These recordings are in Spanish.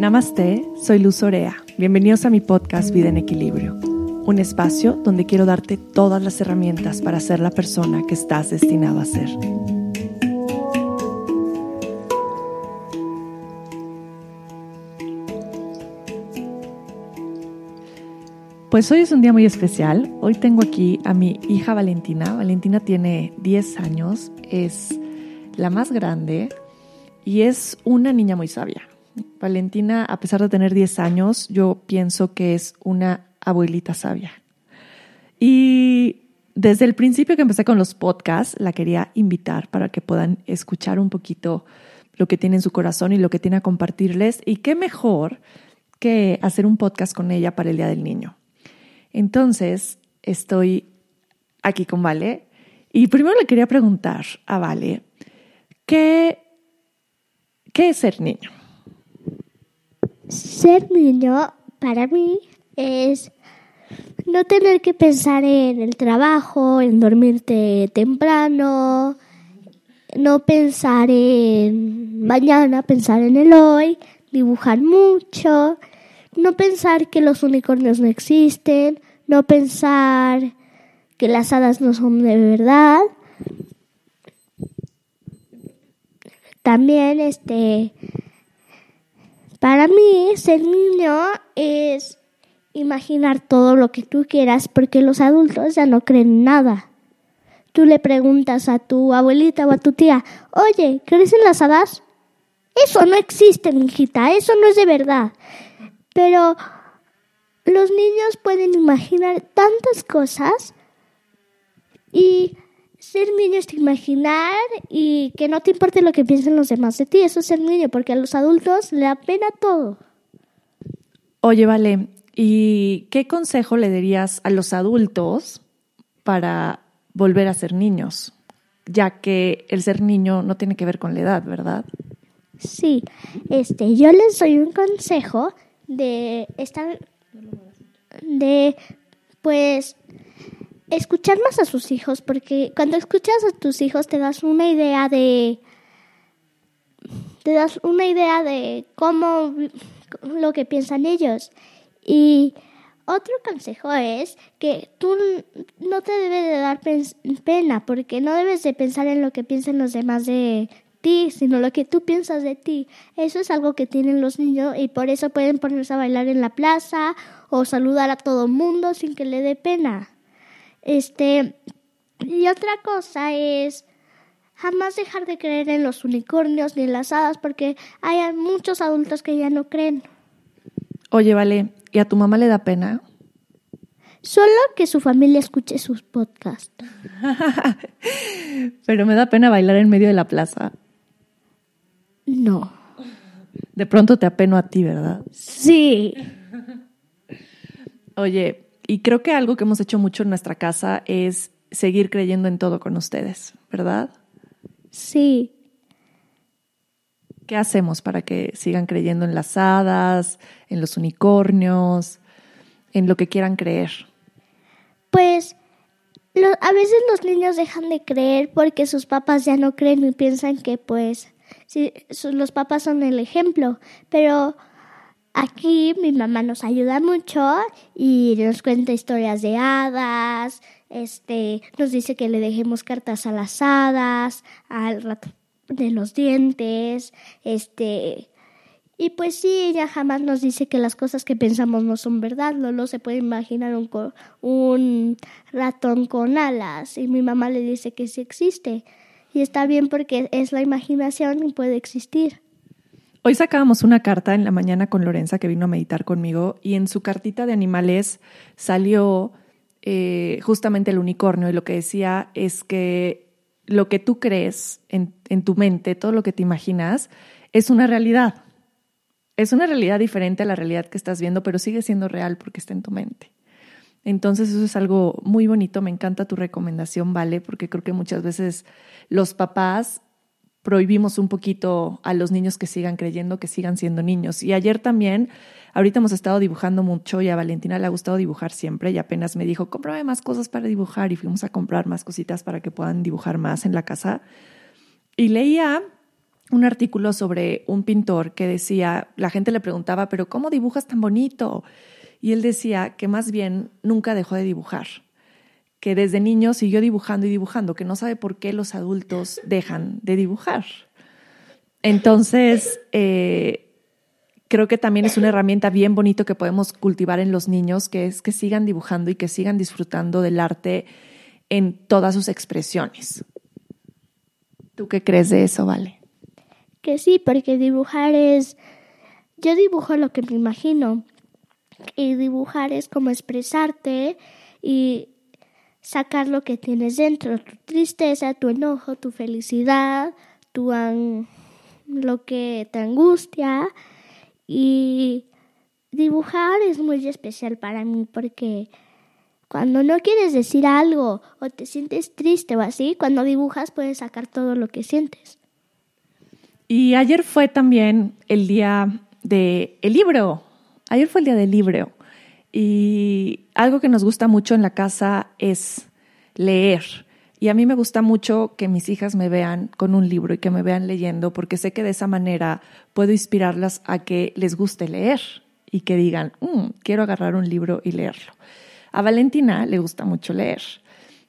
Namaste, soy Luz Orea. Bienvenidos a mi podcast Vida en Equilibrio, un espacio donde quiero darte todas las herramientas para ser la persona que estás destinado a ser. Pues hoy es un día muy especial. Hoy tengo aquí a mi hija Valentina. Valentina tiene 10 años, es la más grande y es una niña muy sabia. Valentina, a pesar de tener 10 años, yo pienso que es una abuelita sabia. Y desde el principio que empecé con los podcasts, la quería invitar para que puedan escuchar un poquito lo que tiene en su corazón y lo que tiene a compartirles. Y qué mejor que hacer un podcast con ella para el Día del Niño. Entonces, estoy aquí con Vale y primero le quería preguntar a Vale, ¿qué, qué es ser niño? Ser niño para mí es no tener que pensar en el trabajo, en dormirte temprano, no pensar en mañana, pensar en el hoy, dibujar mucho, no pensar que los unicornios no existen, no pensar que las hadas no son de verdad. También este para mí ser niño es imaginar todo lo que tú quieras porque los adultos ya no creen nada. Tú le preguntas a tu abuelita o a tu tía, oye, ¿crees en las hadas? Eso no existe, hijita, eso no es de verdad. Pero los niños pueden imaginar tantas cosas y ser niño es imaginar y que no te importe lo que piensen los demás de ti. Eso es ser niño, porque a los adultos le apena todo. Oye, vale, ¿y qué consejo le darías a los adultos para volver a ser niños? Ya que el ser niño no tiene que ver con la edad, ¿verdad? Sí, este, yo les doy un consejo de estar, de, pues, escuchar más a sus hijos, porque cuando escuchas a tus hijos te das una idea de, te das una idea de cómo, lo que piensan ellos. Y otro consejo es que tú no te debes de dar pena, porque no debes de pensar en lo que piensan los demás de ti, sino lo que tú piensas de ti. Eso es algo que tienen los niños y por eso pueden ponerse a bailar en la plaza o saludar a todo mundo sin que le dé pena. Este, y otra cosa es jamás dejar de creer en los unicornios ni en las hadas porque hay muchos adultos que ya no creen. Oye, vale, ¿y a tu mamá le da pena? Solo que su familia escuche sus podcasts. Pero me da pena bailar en medio de la plaza. No. De pronto te apeno a ti, ¿verdad? Sí. Oye, y creo que algo que hemos hecho mucho en nuestra casa es seguir creyendo en todo con ustedes, ¿verdad? Sí. ¿Qué hacemos para que sigan creyendo en las hadas, en los unicornios, en lo que quieran creer? Pues a veces los niños dejan de creer porque sus papás ya no creen y piensan que pues si, los papás son el ejemplo, pero aquí mi mamá nos ayuda mucho y nos cuenta historias de hadas, este, nos dice que le dejemos cartas a las hadas, al rato de los dientes, este, y pues sí, ella jamás nos dice que las cosas que pensamos no son verdad. Lolo se puede imaginar un, un ratón con alas y mi mamá le dice que sí existe. Y está bien porque es la imaginación y puede existir. Hoy sacábamos una carta en la mañana con Lorenza que vino a meditar conmigo y en su cartita de animales salió eh, justamente el unicornio y lo que decía es que lo que tú crees en, en tu mente, todo lo que te imaginas, es una realidad. Es una realidad diferente a la realidad que estás viendo, pero sigue siendo real porque está en tu mente. Entonces eso es algo muy bonito, me encanta tu recomendación, ¿vale? Porque creo que muchas veces los papás prohibimos un poquito a los niños que sigan creyendo que sigan siendo niños. Y ayer también, ahorita hemos estado dibujando mucho y a Valentina le ha gustado dibujar siempre y apenas me dijo, cómprame más cosas para dibujar y fuimos a comprar más cositas para que puedan dibujar más en la casa. Y leía un artículo sobre un pintor que decía, la gente le preguntaba, pero ¿cómo dibujas tan bonito? Y él decía que más bien nunca dejó de dibujar, que desde niño siguió dibujando y dibujando, que no sabe por qué los adultos dejan de dibujar. Entonces, eh, creo que también es una herramienta bien bonito que podemos cultivar en los niños, que es que sigan dibujando y que sigan disfrutando del arte en todas sus expresiones. ¿Tú qué crees de eso, Vale? Que sí, porque dibujar es... Yo dibujo lo que me imagino. Y dibujar es como expresarte y sacar lo que tienes dentro, tu tristeza, tu enojo, tu felicidad, tu lo que te angustia y dibujar es muy especial para mí porque cuando no quieres decir algo o te sientes triste o así, cuando dibujas puedes sacar todo lo que sientes. Y ayer fue también el día del el libro. Ayer fue el día del libro. Y algo que nos gusta mucho en la casa es leer. Y a mí me gusta mucho que mis hijas me vean con un libro y que me vean leyendo, porque sé que de esa manera puedo inspirarlas a que les guste leer y que digan, mm, quiero agarrar un libro y leerlo. A Valentina le gusta mucho leer.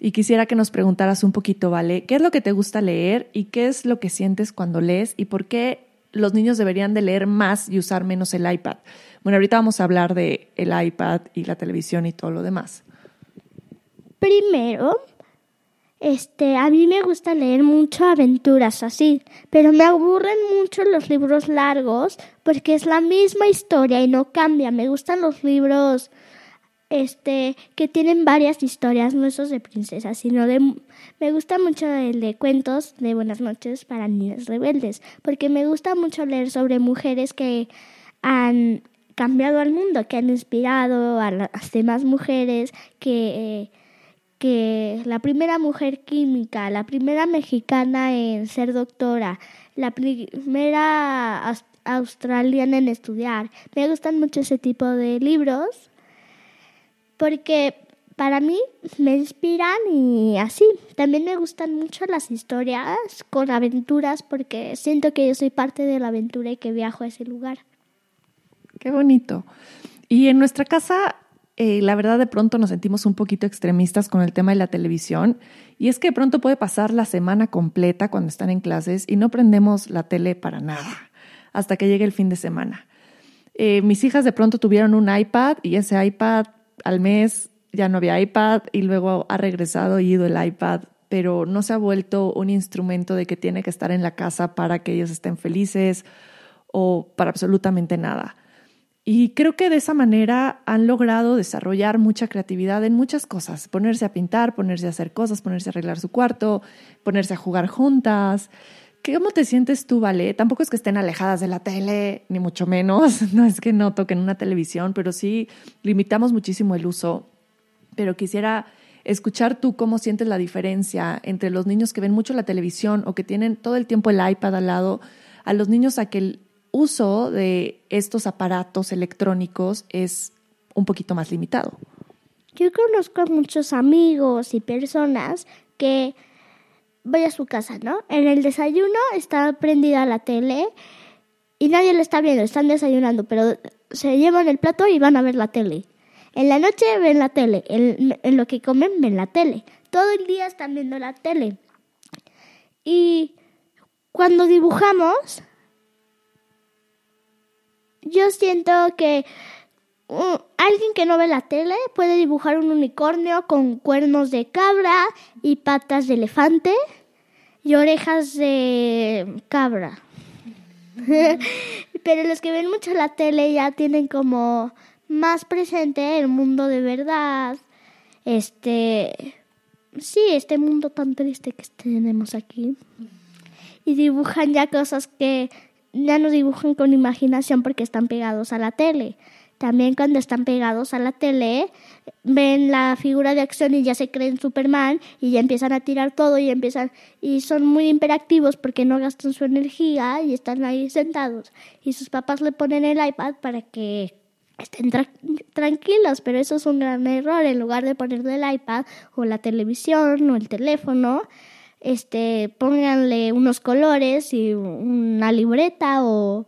Y quisiera que nos preguntaras un poquito, ¿vale? ¿Qué es lo que te gusta leer y qué es lo que sientes cuando lees y por qué los niños deberían de leer más y usar menos el iPad? Bueno, ahorita vamos a hablar de el iPad y la televisión y todo lo demás. Primero, este, a mí me gusta leer mucho aventuras así, pero me aburren mucho los libros largos porque es la misma historia y no cambia. Me gustan los libros este que tienen varias historias, no esos de princesas, sino de me gusta mucho el de cuentos de buenas noches para niñas rebeldes, porque me gusta mucho leer sobre mujeres que han cambiado al mundo, que han inspirado a las demás mujeres, que que la primera mujer química, la primera mexicana en ser doctora, la primera australiana en estudiar. Me gustan mucho ese tipo de libros porque para mí me inspiran y así. También me gustan mucho las historias con aventuras porque siento que yo soy parte de la aventura y que viajo a ese lugar. Qué bonito. Y en nuestra casa eh, la verdad de pronto nos sentimos un poquito extremistas con el tema de la televisión y es que de pronto puede pasar la semana completa cuando están en clases y no prendemos la tele para nada hasta que llegue el fin de semana. Eh, mis hijas de pronto tuvieron un iPad y ese iPad al mes ya no había iPad y luego ha regresado y ido el iPad, pero no se ha vuelto un instrumento de que tiene que estar en la casa para que ellos estén felices o para absolutamente nada. Y creo que de esa manera han logrado desarrollar mucha creatividad en muchas cosas, ponerse a pintar, ponerse a hacer cosas, ponerse a arreglar su cuarto, ponerse a jugar juntas. ¿Cómo te sientes tú, Vale? Tampoco es que estén alejadas de la tele, ni mucho menos, no es que no toquen una televisión, pero sí limitamos muchísimo el uso. Pero quisiera escuchar tú cómo sientes la diferencia entre los niños que ven mucho la televisión o que tienen todo el tiempo el iPad al lado, a los niños a que uso de estos aparatos electrónicos es un poquito más limitado. Yo conozco a muchos amigos y personas que voy a su casa, ¿no? En el desayuno está prendida la tele y nadie le está viendo, están desayunando, pero se llevan el plato y van a ver la tele. En la noche ven la tele, en, en lo que comen ven la tele. Todo el día están viendo la tele. Y cuando dibujamos, yo siento que alguien que no ve la tele puede dibujar un unicornio con cuernos de cabra y patas de elefante y orejas de cabra. Pero los que ven mucho la tele ya tienen como más presente el mundo de verdad. Este, sí, este mundo tan triste que tenemos aquí. Y dibujan ya cosas que ya no dibujan con imaginación porque están pegados a la tele. También cuando están pegados a la tele, ven la figura de acción y ya se creen Superman y ya empiezan a tirar todo y empiezan y son muy imperactivos porque no gastan su energía y están ahí sentados. Y sus papás le ponen el iPad para que estén tranquilos, pero eso es un gran error. En lugar de ponerle el iPad o la televisión o el teléfono, este, pónganle unos colores y una libreta o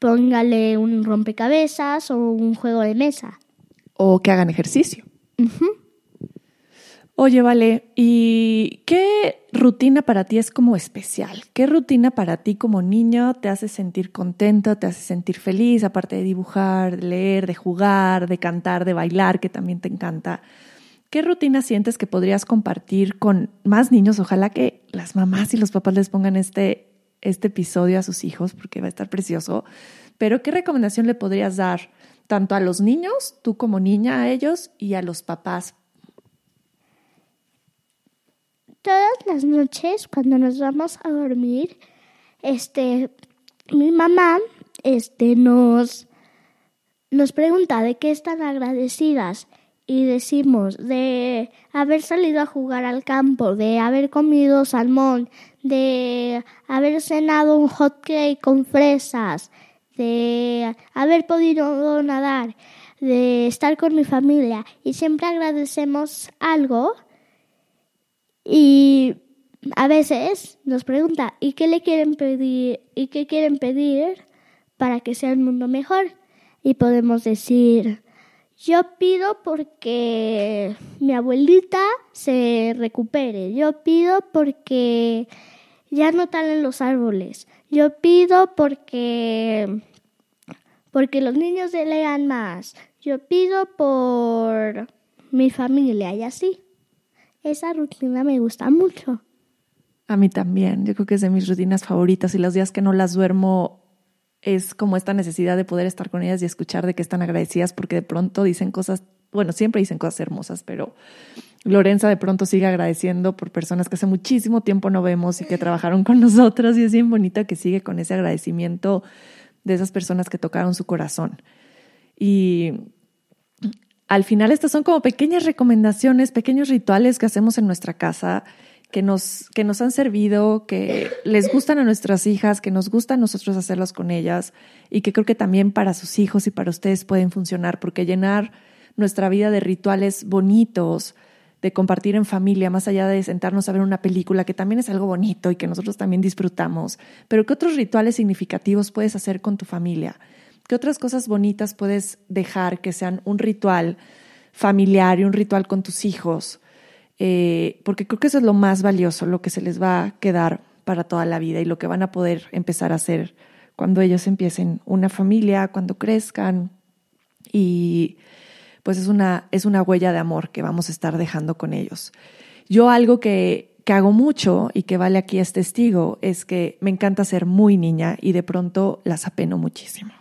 póngale un rompecabezas o un juego de mesa. O que hagan ejercicio. Oye, vale, ¿y qué rutina para ti es como especial? ¿Qué rutina para ti como niño te hace sentir contento, te hace sentir feliz, aparte de dibujar, de leer, de jugar, de cantar, de bailar, que también te encanta? ¿Qué rutina sientes que podrías compartir con más niños? Ojalá que las mamás y los papás les pongan este, este episodio a sus hijos porque va a estar precioso. Pero ¿qué recomendación le podrías dar tanto a los niños, tú como niña a ellos, y a los papás todas las noches cuando nos vamos a dormir, este, mi mamá, este, nos, nos pregunta de qué están agradecidas y decimos de haber salido a jugar al campo, de haber comido salmón, de haber cenado un hot cake con fresas, de haber podido nadar, de estar con mi familia y siempre agradecemos algo y a veces nos pregunta, ¿y qué le quieren pedir? ¿Y qué quieren pedir para que sea el mundo mejor? Y podemos decir, yo pido porque mi abuelita se recupere. Yo pido porque ya no talen los árboles. Yo pido porque porque los niños lean más. Yo pido por mi familia y así. Esa rutina me gusta mucho. A mí también. Yo creo que es de mis rutinas favoritas y los días que no las duermo es como esta necesidad de poder estar con ellas y escuchar de que están agradecidas porque de pronto dicen cosas, bueno, siempre dicen cosas hermosas, pero Lorenza de pronto sigue agradeciendo por personas que hace muchísimo tiempo no vemos y que trabajaron con nosotros y es bien bonita que sigue con ese agradecimiento de esas personas que tocaron su corazón. Y al final estas son como pequeñas recomendaciones, pequeños rituales que hacemos en nuestra casa que nos, que nos han servido, que les gustan a nuestras hijas, que nos gustan nosotros hacerlos con ellas y que creo que también para sus hijos y para ustedes pueden funcionar porque llenar nuestra vida de rituales bonitos, de compartir en familia, más allá de sentarnos a ver una película, que también es algo bonito y que nosotros también disfrutamos, pero ¿qué otros rituales significativos puedes hacer con tu familia? ¿Qué otras cosas bonitas puedes dejar que sean un ritual familiar y un ritual con tus hijos? Eh, porque creo que eso es lo más valioso, lo que se les va a quedar para toda la vida y lo que van a poder empezar a hacer cuando ellos empiecen una familia, cuando crezcan. Y pues es una, es una huella de amor que vamos a estar dejando con ellos. Yo algo que, que hago mucho y que vale aquí es testigo es que me encanta ser muy niña y de pronto las apeno muchísimo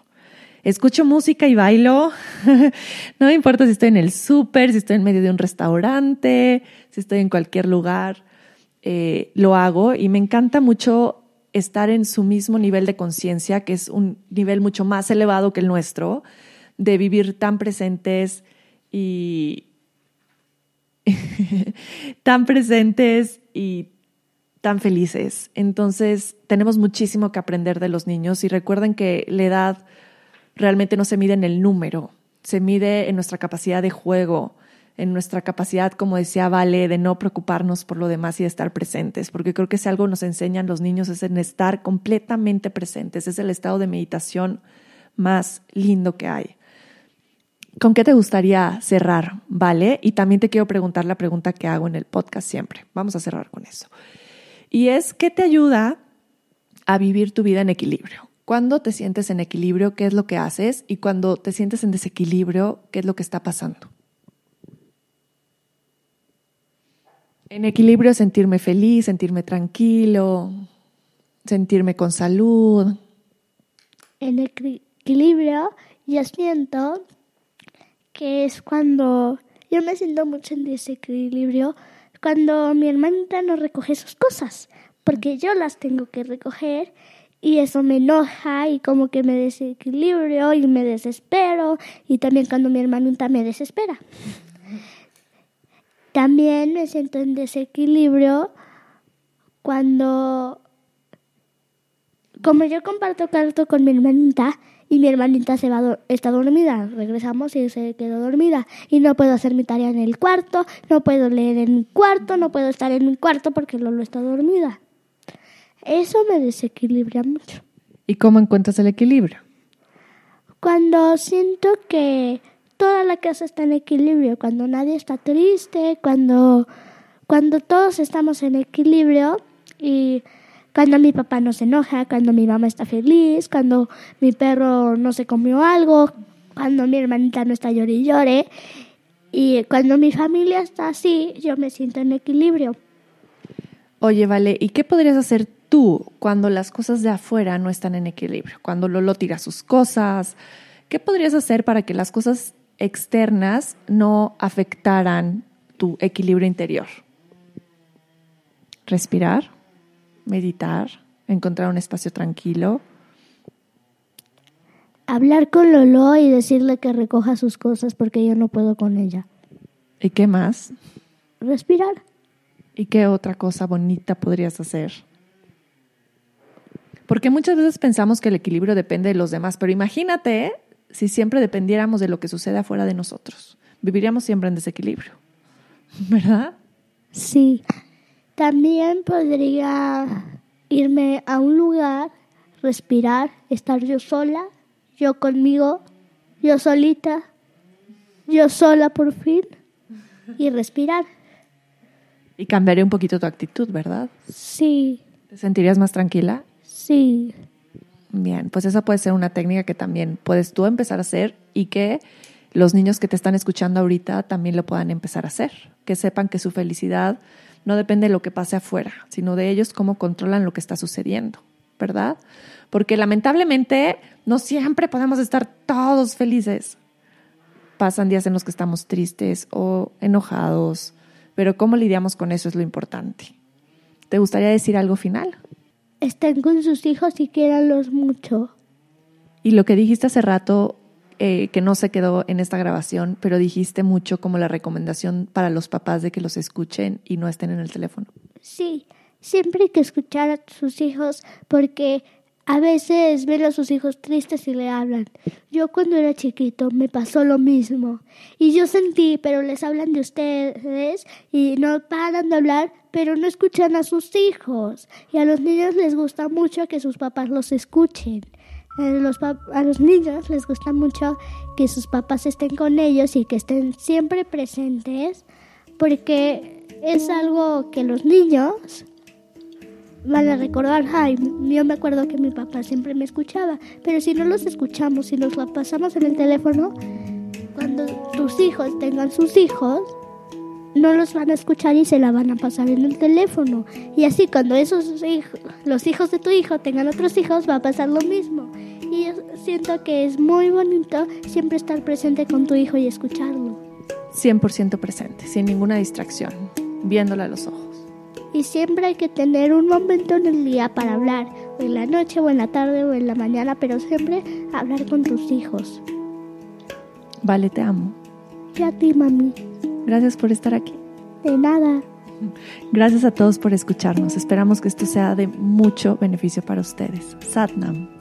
escucho música y bailo. no me importa si estoy en el súper, si estoy en medio de un restaurante, si estoy en cualquier lugar, eh, lo hago y me encanta mucho estar en su mismo nivel de conciencia, que es un nivel mucho más elevado que el nuestro, de vivir tan presentes y tan presentes y tan felices. Entonces, tenemos muchísimo que aprender de los niños y recuerden que la edad realmente no se mide en el número, se mide en nuestra capacidad de juego, en nuestra capacidad, como decía Vale, de no preocuparnos por lo demás y de estar presentes, porque creo que si algo nos enseñan los niños es en estar completamente presentes, es el estado de meditación más lindo que hay. ¿Con qué te gustaría cerrar, Vale? Y también te quiero preguntar la pregunta que hago en el podcast siempre. Vamos a cerrar con eso. Y es, ¿qué te ayuda a vivir tu vida en equilibrio? Cuando te sientes en equilibrio, ¿qué es lo que haces? Y cuando te sientes en desequilibrio, ¿qué es lo que está pasando? En equilibrio, sentirme feliz, sentirme tranquilo, sentirme con salud. En equilibrio, yo siento que es cuando yo me siento mucho en desequilibrio cuando mi hermanita no recoge sus cosas, porque yo las tengo que recoger y eso me enoja y como que me desequilibrio y me desespero y también cuando mi hermanita me desespera. También me siento en desequilibrio cuando, como yo comparto carto con mi hermanita y mi hermanita se va está dormida. Regresamos y se quedó dormida. Y no puedo hacer mi tarea en el cuarto, no puedo leer en mi cuarto, no puedo estar en mi cuarto porque Lolo está dormida. Eso me desequilibra mucho. ¿Y cómo encuentras el equilibrio? Cuando siento que toda la casa está en equilibrio, cuando nadie está triste, cuando, cuando todos estamos en equilibrio y cuando mi papá no se enoja, cuando mi mamá está feliz, cuando mi perro no se comió algo, cuando mi hermanita no está llore y llore. Y cuando mi familia está así, yo me siento en equilibrio. Oye, vale, ¿y qué podrías hacer tú cuando las cosas de afuera no están en equilibrio? Cuando Lolo tira sus cosas, ¿qué podrías hacer para que las cosas externas no afectaran tu equilibrio interior? Respirar meditar, encontrar un espacio tranquilo. Hablar con Lolo y decirle que recoja sus cosas porque yo no puedo con ella. ¿Y qué más? Respirar. ¿Y qué otra cosa bonita podrías hacer? Porque muchas veces pensamos que el equilibrio depende de los demás, pero imagínate si siempre dependiéramos de lo que sucede afuera de nosotros. Viviríamos siempre en desequilibrio, ¿verdad? Sí. También podría irme a un lugar, respirar, estar yo sola, yo conmigo, yo solita, yo sola por fin, y respirar. Y cambiaría un poquito tu actitud, ¿verdad? Sí. ¿Te sentirías más tranquila? Sí. Bien, pues esa puede ser una técnica que también puedes tú empezar a hacer y que los niños que te están escuchando ahorita también lo puedan empezar a hacer, que sepan que su felicidad no depende de lo que pase afuera, sino de ellos cómo controlan lo que está sucediendo, ¿verdad? Porque lamentablemente no siempre podemos estar todos felices. Pasan días en los que estamos tristes o enojados, pero cómo lidiamos con eso es lo importante. ¿Te gustaría decir algo final? Estén con sus hijos y quieranlos mucho. Y lo que dijiste hace rato eh, que no se quedó en esta grabación, pero dijiste mucho como la recomendación para los papás de que los escuchen y no estén en el teléfono. Sí, siempre hay que escuchar a sus hijos porque a veces ven a sus hijos tristes y le hablan. Yo cuando era chiquito me pasó lo mismo. Y yo sentí, pero les hablan de ustedes y no paran de hablar, pero no escuchan a sus hijos. Y a los niños les gusta mucho que sus papás los escuchen. Eh, a los niños les gusta mucho que sus papás estén con ellos y que estén siempre presentes porque es algo que los niños van a recordar, ay, yo me acuerdo que mi papá siempre me escuchaba, pero si no los escuchamos, si nos la pasamos en el teléfono, cuando tus hijos tengan sus hijos, no los van a escuchar y se la van a pasar en el teléfono. Y así cuando esos los hijos de tu hijo tengan otros hijos, va a pasar lo mismo. Y yo siento que es muy bonito siempre estar presente con tu hijo y escucharlo. 100% presente, sin ninguna distracción, viéndole a los ojos. Y siempre hay que tener un momento en el día para hablar, o en la noche, o en la tarde, o en la mañana, pero siempre hablar con tus hijos. Vale, te amo. Y a ti, mami. Gracias por estar aquí. De nada. Gracias a todos por escucharnos. Esperamos que esto sea de mucho beneficio para ustedes. Satnam.